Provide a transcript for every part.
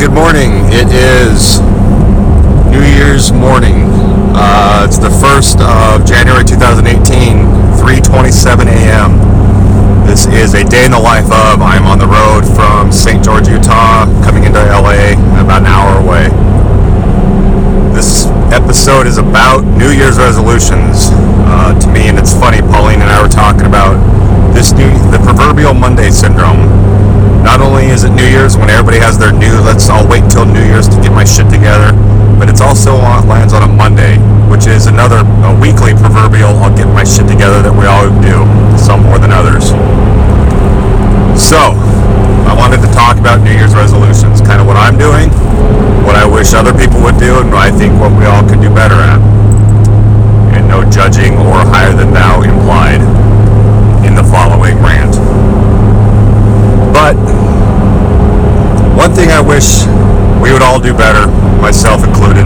good morning. It is New Year's morning. Uh, it's the first of January 2018, 3:27 a.m. This is a day in the life of. I'm on the road from St. George, Utah, coming into LA, about an hour away. This episode is about New Year's resolutions uh, to me, and it's funny. Pauline and I were talking about this new, the proverbial Monday syndrome not only is it New Year's when everybody has their new, let's all wait until New Year's to get my shit together, but it's also on, lands on a Monday, which is another a weekly proverbial I'll get my shit together that we all do, some more than others. So, I wanted to talk about New Year's resolutions, kind of what I'm doing, what I wish other people would do, and I think what we all could do better at. And no judging or higher than thou implied in the following rant. But one thing I wish we would all do better, myself included,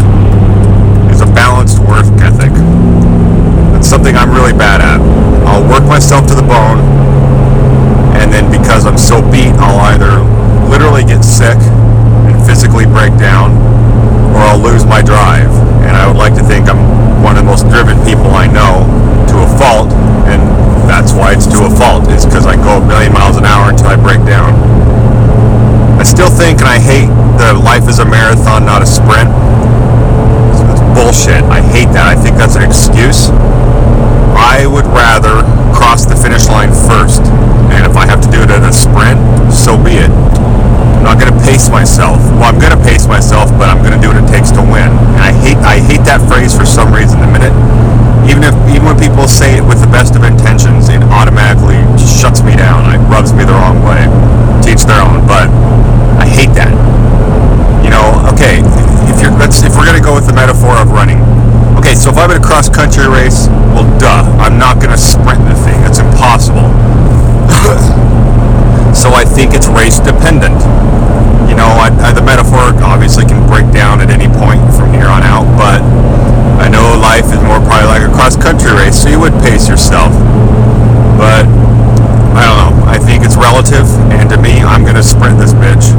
is a balanced work ethic. That's something I'm really bad at. I'll work myself to the bone, and then because I'm so beat, I'll either literally get sick and physically break down, or I'll lose my drive. And I would like to think I'm one of the most driven people I know to a fault, and that's why it's to a fault, is because I go a million miles an hour until I break down. I still think and I life is a marathon, not a sprint. It's, it's bullshit. I hate that. I think that's an excuse. I would rather cross the finish line first, and if I have to do it in a sprint, so be it. I'm not gonna pace myself. Well, I'm gonna pace myself, but I'm gonna do what it takes to win. And I hate I hate that phrase for some reason. The minute, even if even when people say it with the best of intentions, it automatically shuts me down. It rubs me the wrong way. Teach their own, but I hate that. Okay, if you're let's if we're gonna go with the metaphor of running. Okay, so if I'm in a cross country race, well, duh, I'm not gonna sprint the thing. That's impossible. so I think it's race dependent. You know, I, I, the metaphor obviously can break down at any point from here on out, but I know life is more probably like a cross country race, so you would pace yourself. But I don't know. I think it's relative, and to me, I'm gonna sprint this bitch.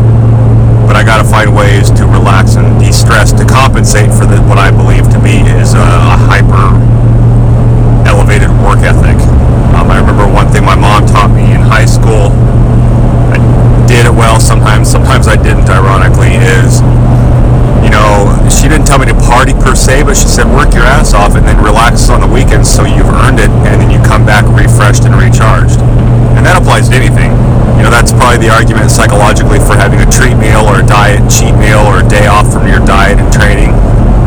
But I gotta find ways to relax and de-stress to compensate for the, what I believe to be is a, a hyper elevated work ethic. Um, I remember one thing my mom taught me in high school. I did it well sometimes, sometimes I didn't. Ironically, is you know she didn't tell me to party per se, but she said work your ass off and then relax on the weekends so you've earned it, and then you come back refreshed and recharged. And that applies to anything. Probably the argument psychologically for having a treat meal or a diet cheat meal or a day off from your diet and training.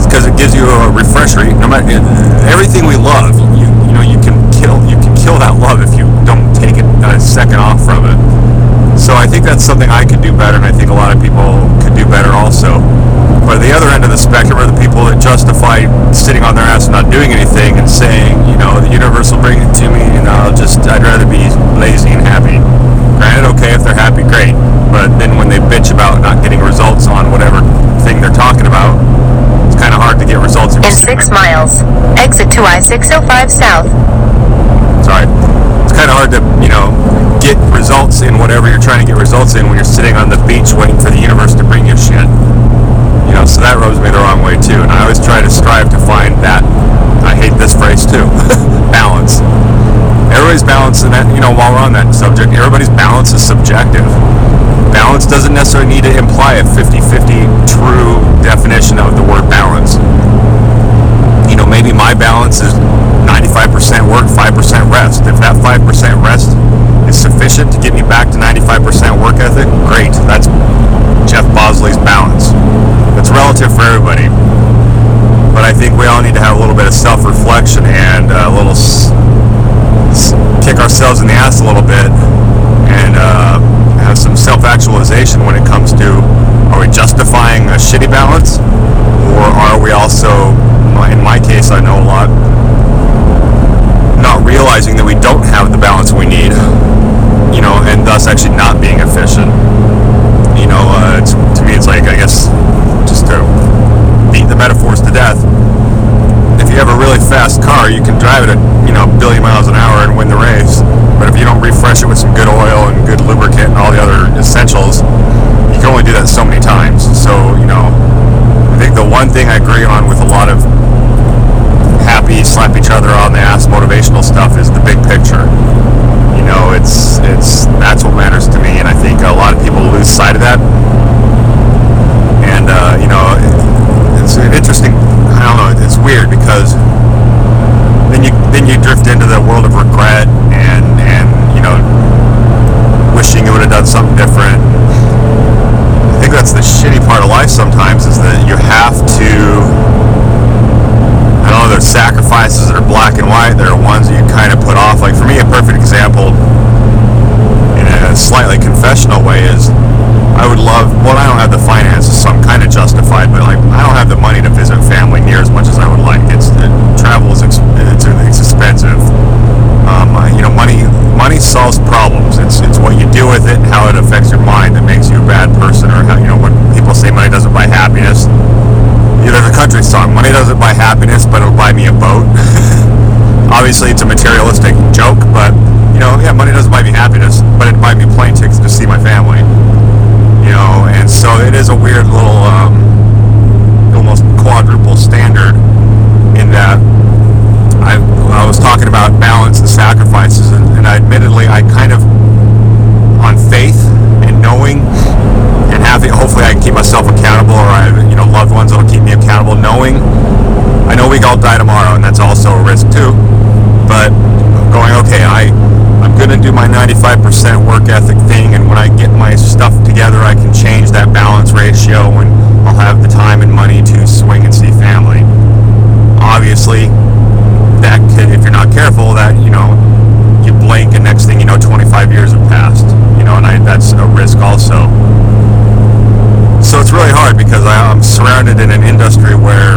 Because it gives you a refresher. No matter everything we love, you you know you can kill you can kill that love if you don't take it a second off from it. So I think that's something I could do better, and I think a lot of people could do better also. But the other end of the spectrum are the people that justify sitting on their ass and not doing anything and saying, you know, the universe will bring it to me, and I'll just I'd rather be lazy and happy. Granted, okay, if they're happy, great. But then when they bitch about not getting results on whatever thing they're talking about, it's kind of hard to get results. In six miles, exit to I-605 South. Sorry. It's kind of hard to, you know, get results in whatever you're trying to get results in when you're sitting on the beach waiting for the universe to bring you shit. Know, so that rubs me the wrong way too. And I always try to strive to find that. I hate this phrase too. balance. Everybody's balance, and that, you know, while we're on that subject, everybody's balance is subjective. Balance doesn't necessarily need to imply a 50-50 true definition of the word balance. You know, maybe my balance is 95% work, 5% rest. If that 5% rest is sufficient to get me back to 95% work ethic, great. That's Jeff Bosley's balance. It's relative for everybody. But I think we all need to have a little bit of self-reflection and a little s- s- kick ourselves in the ass a little bit and uh, have some self-actualization when it comes to are we justifying a shitty balance or are we also in my case I know a lot not realizing that we don't have the balance we need you know and thus actually not being efficient you know uh, to me it's like I guess to beat the metaphors to death if you have a really fast car you can drive it at you know a billion miles an hour and win the race but if you don't refresh it with some good oil and good lubricant and all the other essentials you can only do that so many times so you know, I think the one thing I agree on with a lot of happy, slap each other on the ass motivational stuff is the big picture. You know, it's it's that's what matters to me, and I think a lot of people lose sight of that. And uh, you know, it's an interesting. I don't know. It's weird because then you then you drift into the world of regret and and you know wishing you would have done something different. I think that's the shitty part of life sometimes is that you have to. I don't know. There's sacrifices that are black and white. There are ones that you kind of put off. Like for me, a perfect example, in a slightly confessional way, is I would love. Well, I don't have the finances, so I'm kind of justified. But like, I don't have the money to visit family near as much as I would like. It's it, travel is ex- it's, it's expensive. Um, uh, you know, money money solves problems. It's it's what you do with it, and how it affects your mind that makes you a bad person, or how you know when people say money doesn't buy happiness. Yeah, there's a country song. Money doesn't buy happiness, but it'll buy me a boat. Obviously, it's a materialistic joke, but you know, yeah, money doesn't buy me happiness, but it buy me plane tickets to see my family. You know, and so it is a weird little, um, almost quadruple standard in that I, I was talking about balance and sacrifices, and, and I admittedly, I kind of, on faith and knowing and having, hopefully, I can keep myself accountable, or I have, you know, loved ones that'll keep me accountable, knowing I know we all die tomorrow, and that's also a risk too. But going, okay, I, I'm going to do my 95% work ethic thing, and when I get my stuff together, I can change that balance ratio, and I'll have the time and money to swing and see family. Obviously, that could, if you're not careful, that you know, you blink, and next thing you know, 25 years have passed. You know, and I, that's a risk also. So it's really hard because I, I'm surrounded in an industry where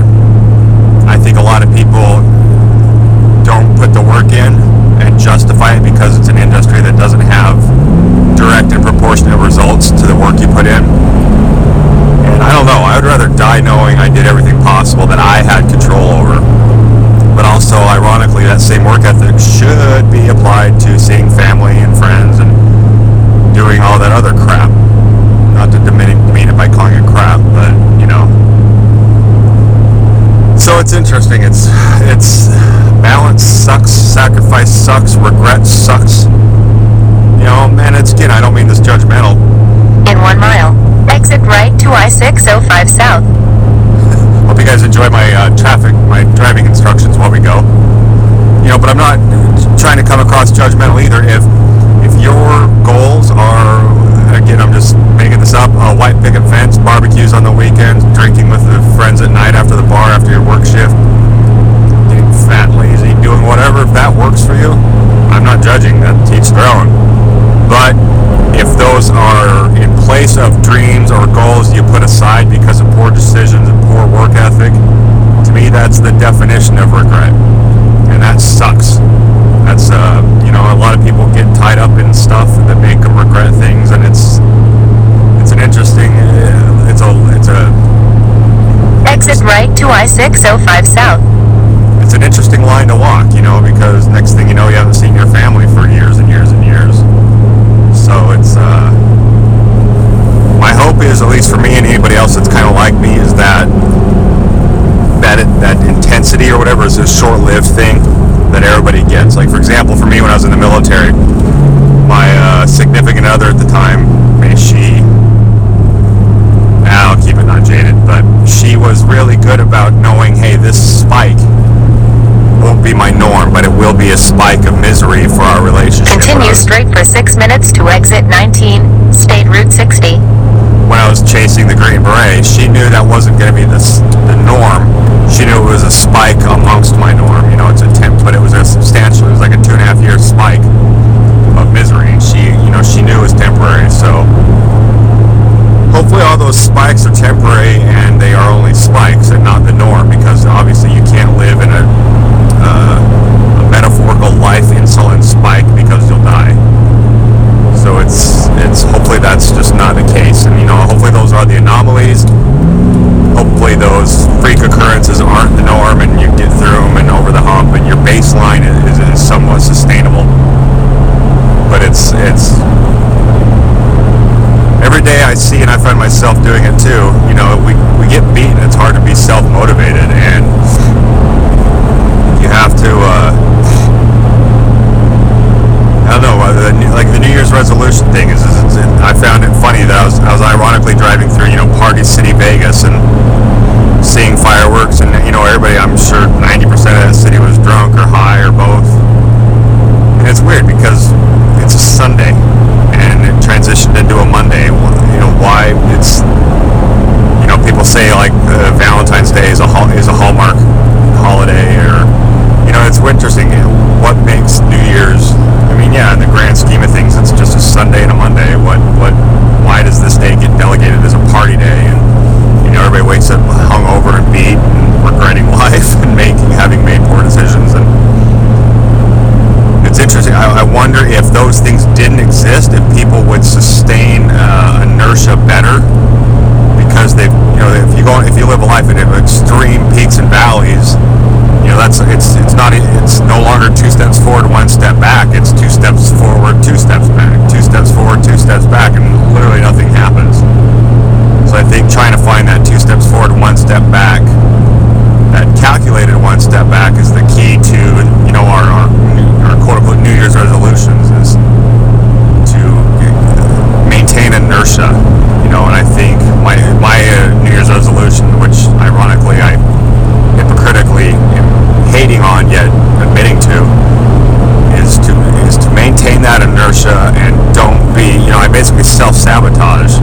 I think a lot of people don't put the work in and justify it because it's an industry that doesn't have direct and proportionate results to the work you put in. And I don't know, I would rather die knowing I did everything possible that I had enjoy my uh, traffic, my driving instructions while we go. You know, but I'm not trying to come across judgmental either. If if your goals are, again, I'm just making this up, a white picket fence, barbecues on the weekends, drinking with the friends at night after the bar after your work shift, getting fat, lazy, doing whatever. If that works for you, I'm not judging. That each their own. But if those are in place of dreams or goals you put aside because of poor decisions and poor work ethic, to me that's the definition of regret, and that sucks. That's uh, you know, a lot of people get tied up in stuff that make them regret things, and it's it's an interesting, uh, it's a it's a Exit right to I-605 South. it's an interesting line to walk, you know, because next thing you know, you haven't seen your family for years and years and years. So it's uh, my hope is, at least for me and anybody else that's kind of like me, is that that it, that intensity or whatever is a short-lived thing that everybody gets. Like for example, for me when I was in the military, my uh, significant other at the time, may she I'll keep it not jaded, but she was really good about knowing, hey, this spike won't be my norm, but it will be a spike of misery for our relationship. Continue straight for 6 minutes to exit 19, State Route 60. when I was chasing the Green Beret, she knew that wasn't going to be the, the norm. She knew it was a spike amongst my norm. You know, it's a temp, but it was a substantial. It was like a two and a half year spike of misery. And she, you know, she knew it was temporary. So hopefully, all those spikes are temporary and they are only spikes and not the norm. Because obviously, you can't live in a, uh, a metaphorical life insulin spike because you'll die. So it's it's hopefully that's just not the case, and you know hopefully those are the anomalies. Hopefully those freak occurrences aren't the norm, and you get through them and over the hump, and your baseline is, is somewhat sustainable. But it's it's every day I see, and I find myself doing it too. You know, we we get beaten, it's hard to be self motivated, and you have to. Uh, I don't know. uh, The, new- like the New Year's resolution thing is, is, is I found it funny that I was, I was ironically driving through, you know, Party City, Vegas, and seeing fireworks, and you know, everybody. I'm sure 90% of the city was drunk or high or both. And it's weird because it's a Sunday, and it transitioned into a Monday. You know why? It's you know people say like uh, Valentine's Day is a is a hallmark holiday, or you know it's interesting. What makes New Year's? I mean, yeah, in the grand scheme of things, it's just a Sunday and a Monday. What what? Why does this day get delegated as a party day? And know everybody wakes up hungover and beat and regretting life and making having made poor decisions and it's interesting. I, I wonder if those things didn't exist, if people would sustain uh, inertia better because they, you know, if you go, if you live a life in extreme peaks and valleys, you know, that's it's it's not it's no longer two steps forward, one step back. It's two steps forward, two steps back, two steps forward, two steps back, and literally nothing happens. So I think trying to find that two steps forward, one step back, that calculated one step back is the key to you know our our, our quote unquote New Year's resolutions is to maintain inertia. You know, and I think my my uh, New Year's resolution, which ironically I hypocritically am hating on yet admitting to, is to is to maintain that inertia and don't be you know I basically self sabotage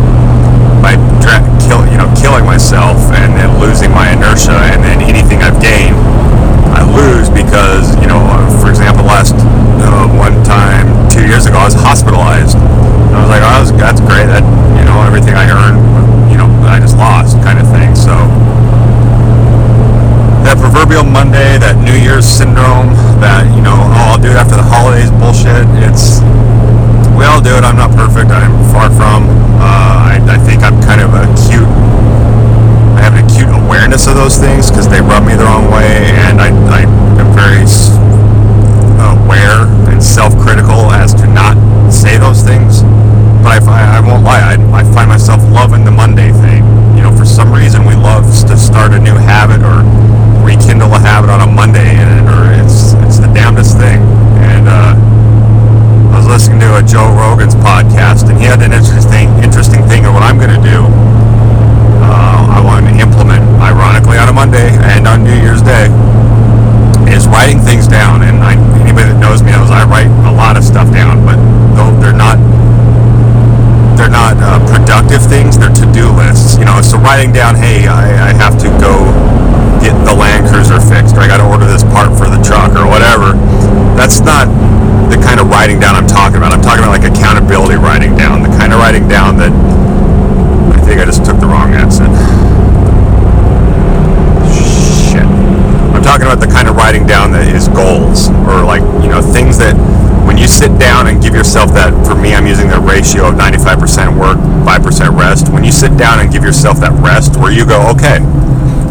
goals or like, you know, things that when you sit down and give yourself that, for me, I'm using the ratio of 95% work, 5% rest. When you sit down and give yourself that rest where you go, okay,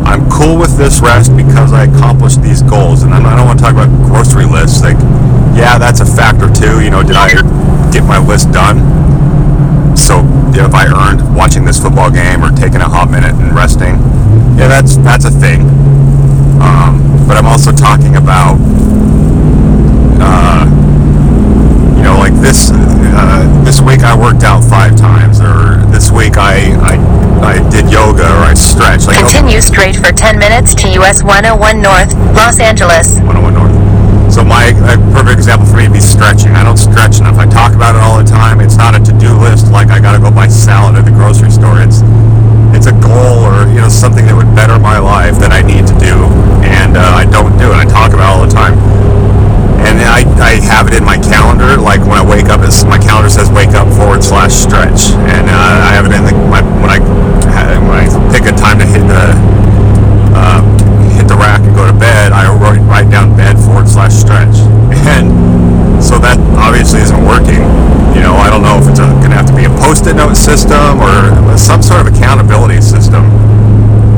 I'm cool with this rest because I accomplished these goals. And I'm- don't want to talk about grocery lists. Like, yeah, that's a factor too. You know, did I get my list done? So if I earned watching this football game or taking a hot minute and resting, yeah, that's that's a thing. Um, but I'm also talking about, uh, you know, like this uh, this week I worked out five times, or this week I I, I did yoga or I stretched. Like Continue straight for 10 minutes to US 101 North, Los Angeles. 101 North. So my a perfect example for me would be stretching. I don't stretch enough. I talk about it all the time. It's not a to-do list like I gotta go buy salad at the grocery store. It's a goal or you know something that would better my life that I need to do, and uh, I don't do it. I talk about it all the time, and I, I have it in my calendar. Like when I wake up, it's, my calendar says wake up forward slash stretch, and uh, I have it in the my, when I when I pick a time to hit the uh, hit the rack and go to bed, I write, write down bed forward slash stretch. And so that obviously isn't working. You know, I don't know if it's a post-it note system or some sort of accountability system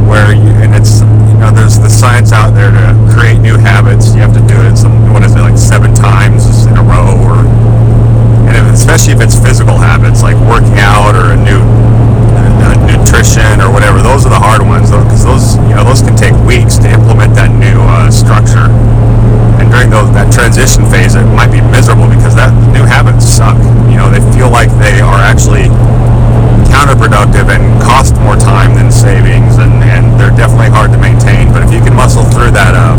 where you, and it's you know there's the science out there to create new habits. You have to do it some what is it like seven times in a row, or and if, especially if it's physical habits like working out or a new uh, nutrition or whatever. Those are the hard ones though, because those you know those can take weeks to implement that new uh, structure during those, that transition phase, it might be miserable because that new habits suck. You know, they feel like they are actually counterproductive and cost more time than savings, and, and they're definitely hard to maintain. But if you can muscle through that uh,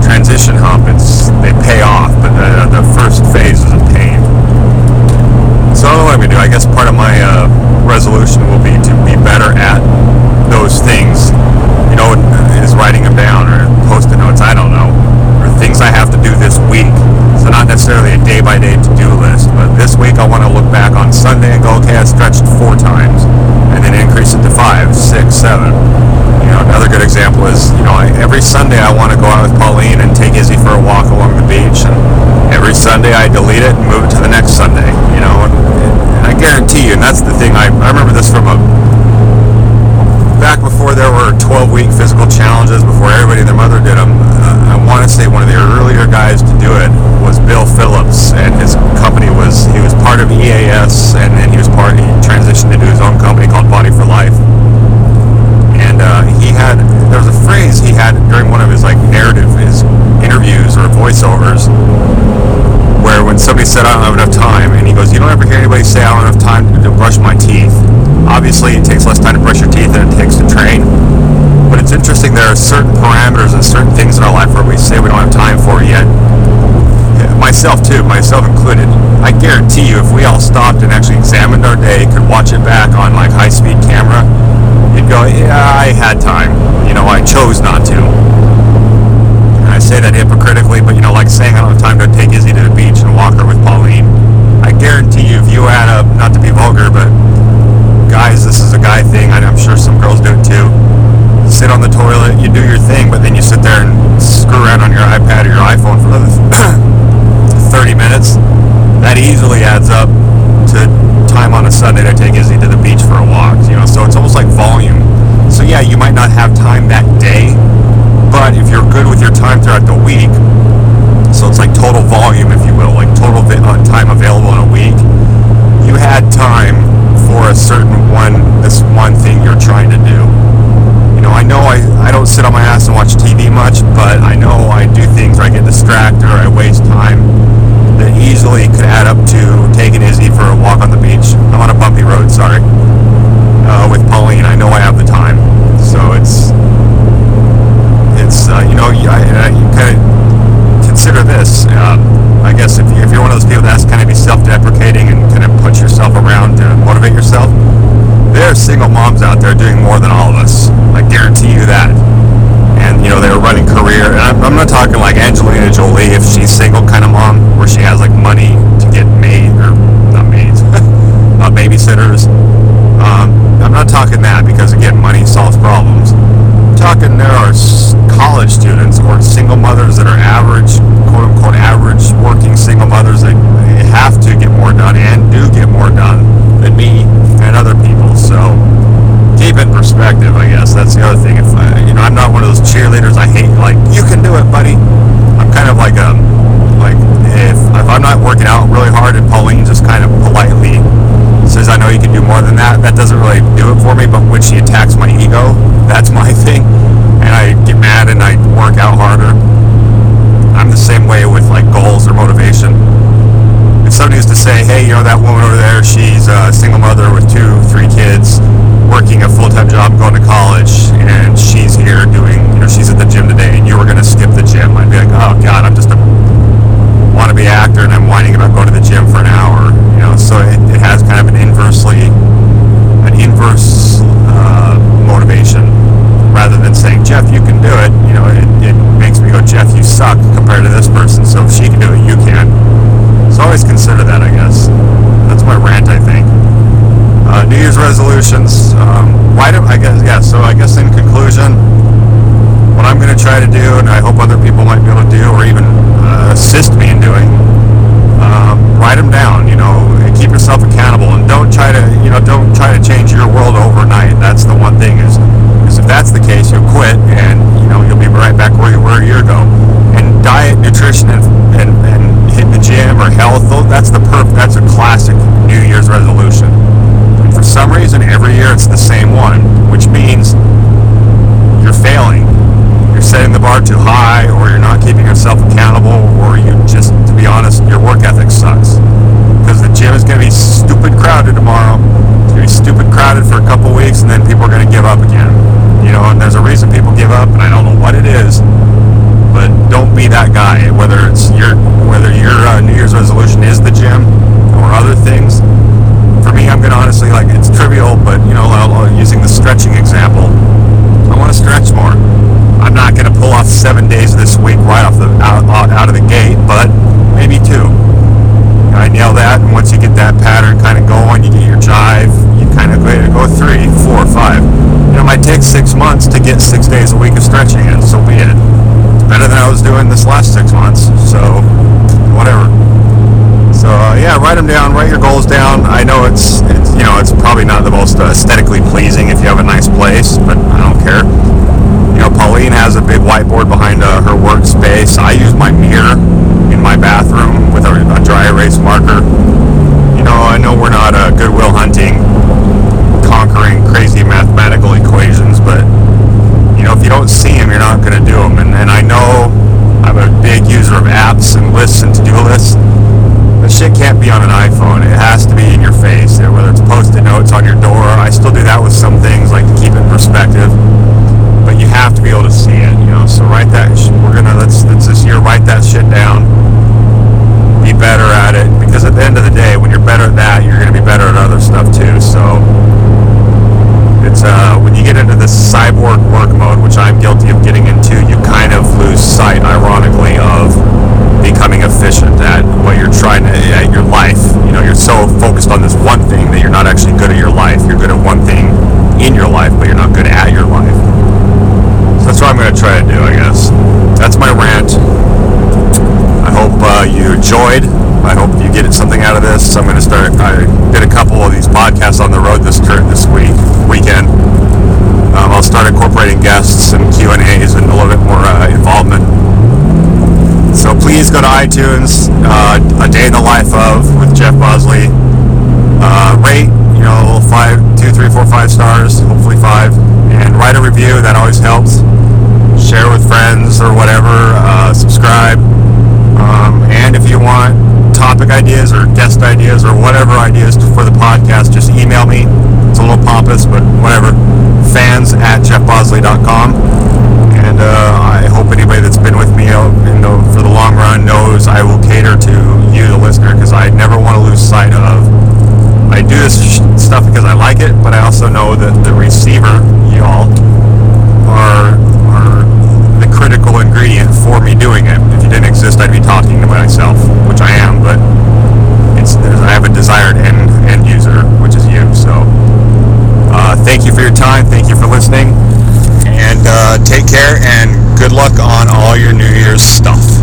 transition hump, it's they pay off. But the, the first phase is a pain. Every Sunday I want to go out with Pauline and take Izzy for a walk along the beach, and every Sunday I delete it and move it to the next Sunday. You know, and, and I guarantee you, and that's the thing. I, I remember this from a back before there were 12 week physical challenges, before everybody and their mother did them, uh, I want to say one of the earlier guys to do it was Bill Phillips, and his company was, part of EAS, and then he was part, he transitioned to do his own company called Body for Life. And uh, he had, there was a phrase he had during one of his like narrative, his interviews or voiceovers, where when somebody said, I don't have enough time, and he goes, You don't ever hear anybody say, I don't have time to, to brush my teeth. Obviously, it takes less time to brush your teeth than it takes to train. But it's interesting, there are certain parameters and certain things in our life where we don't have time for it yet. Myself, too, myself included. I guarantee you, if we all stopped and actually examined our day, could watch it back on like high speed camera, you'd go, Yeah, I had time. You know, I chose not to. And I say that hypocritically, but you know, like saying I don't have time to take Izzy to the beach and walk her with Pauline. I guarantee you, if you add up, not to be vulgar, but guys, this is a guy thing. I'm sure some girls do it too. Sit on the toilet, you do your thing, but then you sit there and screw around on your iPad or your iPhone for another 30 minutes. That easily adds up to time on a Sunday to take Izzy to the beach for a walk. You know, so it's almost like volume. So yeah, you might not have time that day, but if you're good with your time throughout the week, so it's like total volume, if you will, like total uh, time available in a week, you had time for a certain one, this one thing you're trying to do. I know I, I don't sit on my ass and watch TV much, but I know I do things where I get distracted or I waste time that easily could add up to taking Izzy for a walk on the beach. I'm on a bumpy road, sorry. Uh, with Pauline, I know I have the time, so it's it's uh, you know you, I, you kind of consider this. Um, I guess if, you, if you're one of those people that has to kind of be self-deprecating and kind of put yourself around to motivate yourself, there are single moms out there doing more than all of us. I guarantee you that. And you know they're running career. And I'm, I'm not talking like Angelina Jolie if she's single kind of mom, where she has like money to get maid or not maids, uh, babysitters. Um, I'm not talking that because again, money solves problems. I'm talking there are college students or single mothers that are average, quote unquote average working single mothers that have to get more done and do get more done than me and other people. So keep it in perspective, I guess. That's the other thing. If I, you know, I'm not one of those cheerleaders. I hate like you can do it, buddy. I'm kind of like a like if if I'm not working out really hard and Pauline just kind of politely says I know you can do more than that, that doesn't really do it for me. But when she attacks my ego, that's my thing, and I get mad and I work out harder. I'm the same way with like goals or motivation if somebody was to say, hey, you know, that woman over there, she's a single mother with two, three kids, working a full-time job, going to college, and she's here doing, you know, she's at the gym today, and you were going to skip the gym, I'd be like, oh, God, I'm just a wannabe actor, and I'm whining about going to the gym for an hour, you know, so it, it has kind of an inversely, an inverse uh, motivation, rather than saying, Jeff, you can do it, you know, it, it makes me go, Jeff, you suck compared to this person, so if she can do it, you can. So always consider that, I guess. That's my rant, I think. Uh, New Year's resolutions. Um, why do I guess? Yeah. So I guess in conclusion, what I'm going to try to do, and I hope other people might be able to do, or even uh, assist me in doing, um, write them down. You know, and keep yourself accountable, and don't try to, you know, don't try to change your world overnight. That's the one thing is, is if that's the case, you'll quit, and you know, you'll be right back where you were a year ago. And diet, nutrition, and and, and hit the gym or health, that's the perf- that's a classic New Year's resolution. Some reason, every year it's the same one, which means you're failing. You're setting the bar too high, or you're not keeping yourself accountable, or you just, to be honest, your work ethic sucks. Because the gym is going to be stupid crowded tomorrow. It's going to be stupid crowded for a couple weeks, and then people are going to give up again. You know, and there's a reason people give up, and I don't know what it is but don't be that guy. Whether it's your whether your uh, New Year's resolution is the gym or other things, for me, I'm going to honestly, like, it's trivial, but, you know, I'll, I'll, using the stretching example, I want to stretch more. I'm not going to pull off seven days this week right able to see it, you know. So write that. We're gonna let's let's this year write that shit down. Be better at it because at the end of the day, when you're better at that, you're gonna be better at other stuff too. So it's uh, when you get into this cyborg work mode, which I'm guilty of getting into, you kind of lose sight, ironically, of becoming efficient at what you're trying to at your life. You know, you're so focused on this one thing that you're not actually good at your life. You're good at one thing in your life, but you're not good at your life. That's what I'm going to try to do, I guess. That's my rant. I hope uh, you enjoyed. I hope you get something out of this. I'm going to start. I did a couple of these podcasts on the road this this week weekend. Um, I'll start incorporating guests and Q and A's and a little bit more uh, involvement. So please go to iTunes. Uh, a day in the life of with Jeff Bosley. Uh, rate, you know, five, two, three, four, five stars. Hopefully five, and write a review. That always helps. Share with friends or whatever. Uh, subscribe. Um, and if you want topic ideas or guest ideas or whatever ideas for the podcast, just email me. It's a little pompous, but whatever. Fans at jeffbosley.com. And uh, I hope anybody that's been with me the, for the long run knows I will cater to you, the listener, because I never want to lose sight of. I do this stuff because I like it, but I also know that the receiver, y'all, are are the critical ingredient for me doing it. If you didn't exist, I'd be talking to myself, which I am, but it's I have a desired end end user, which is you. So uh, thank you for your time. Thank you for listening, and uh, take care and good luck on all your New Year's stuff.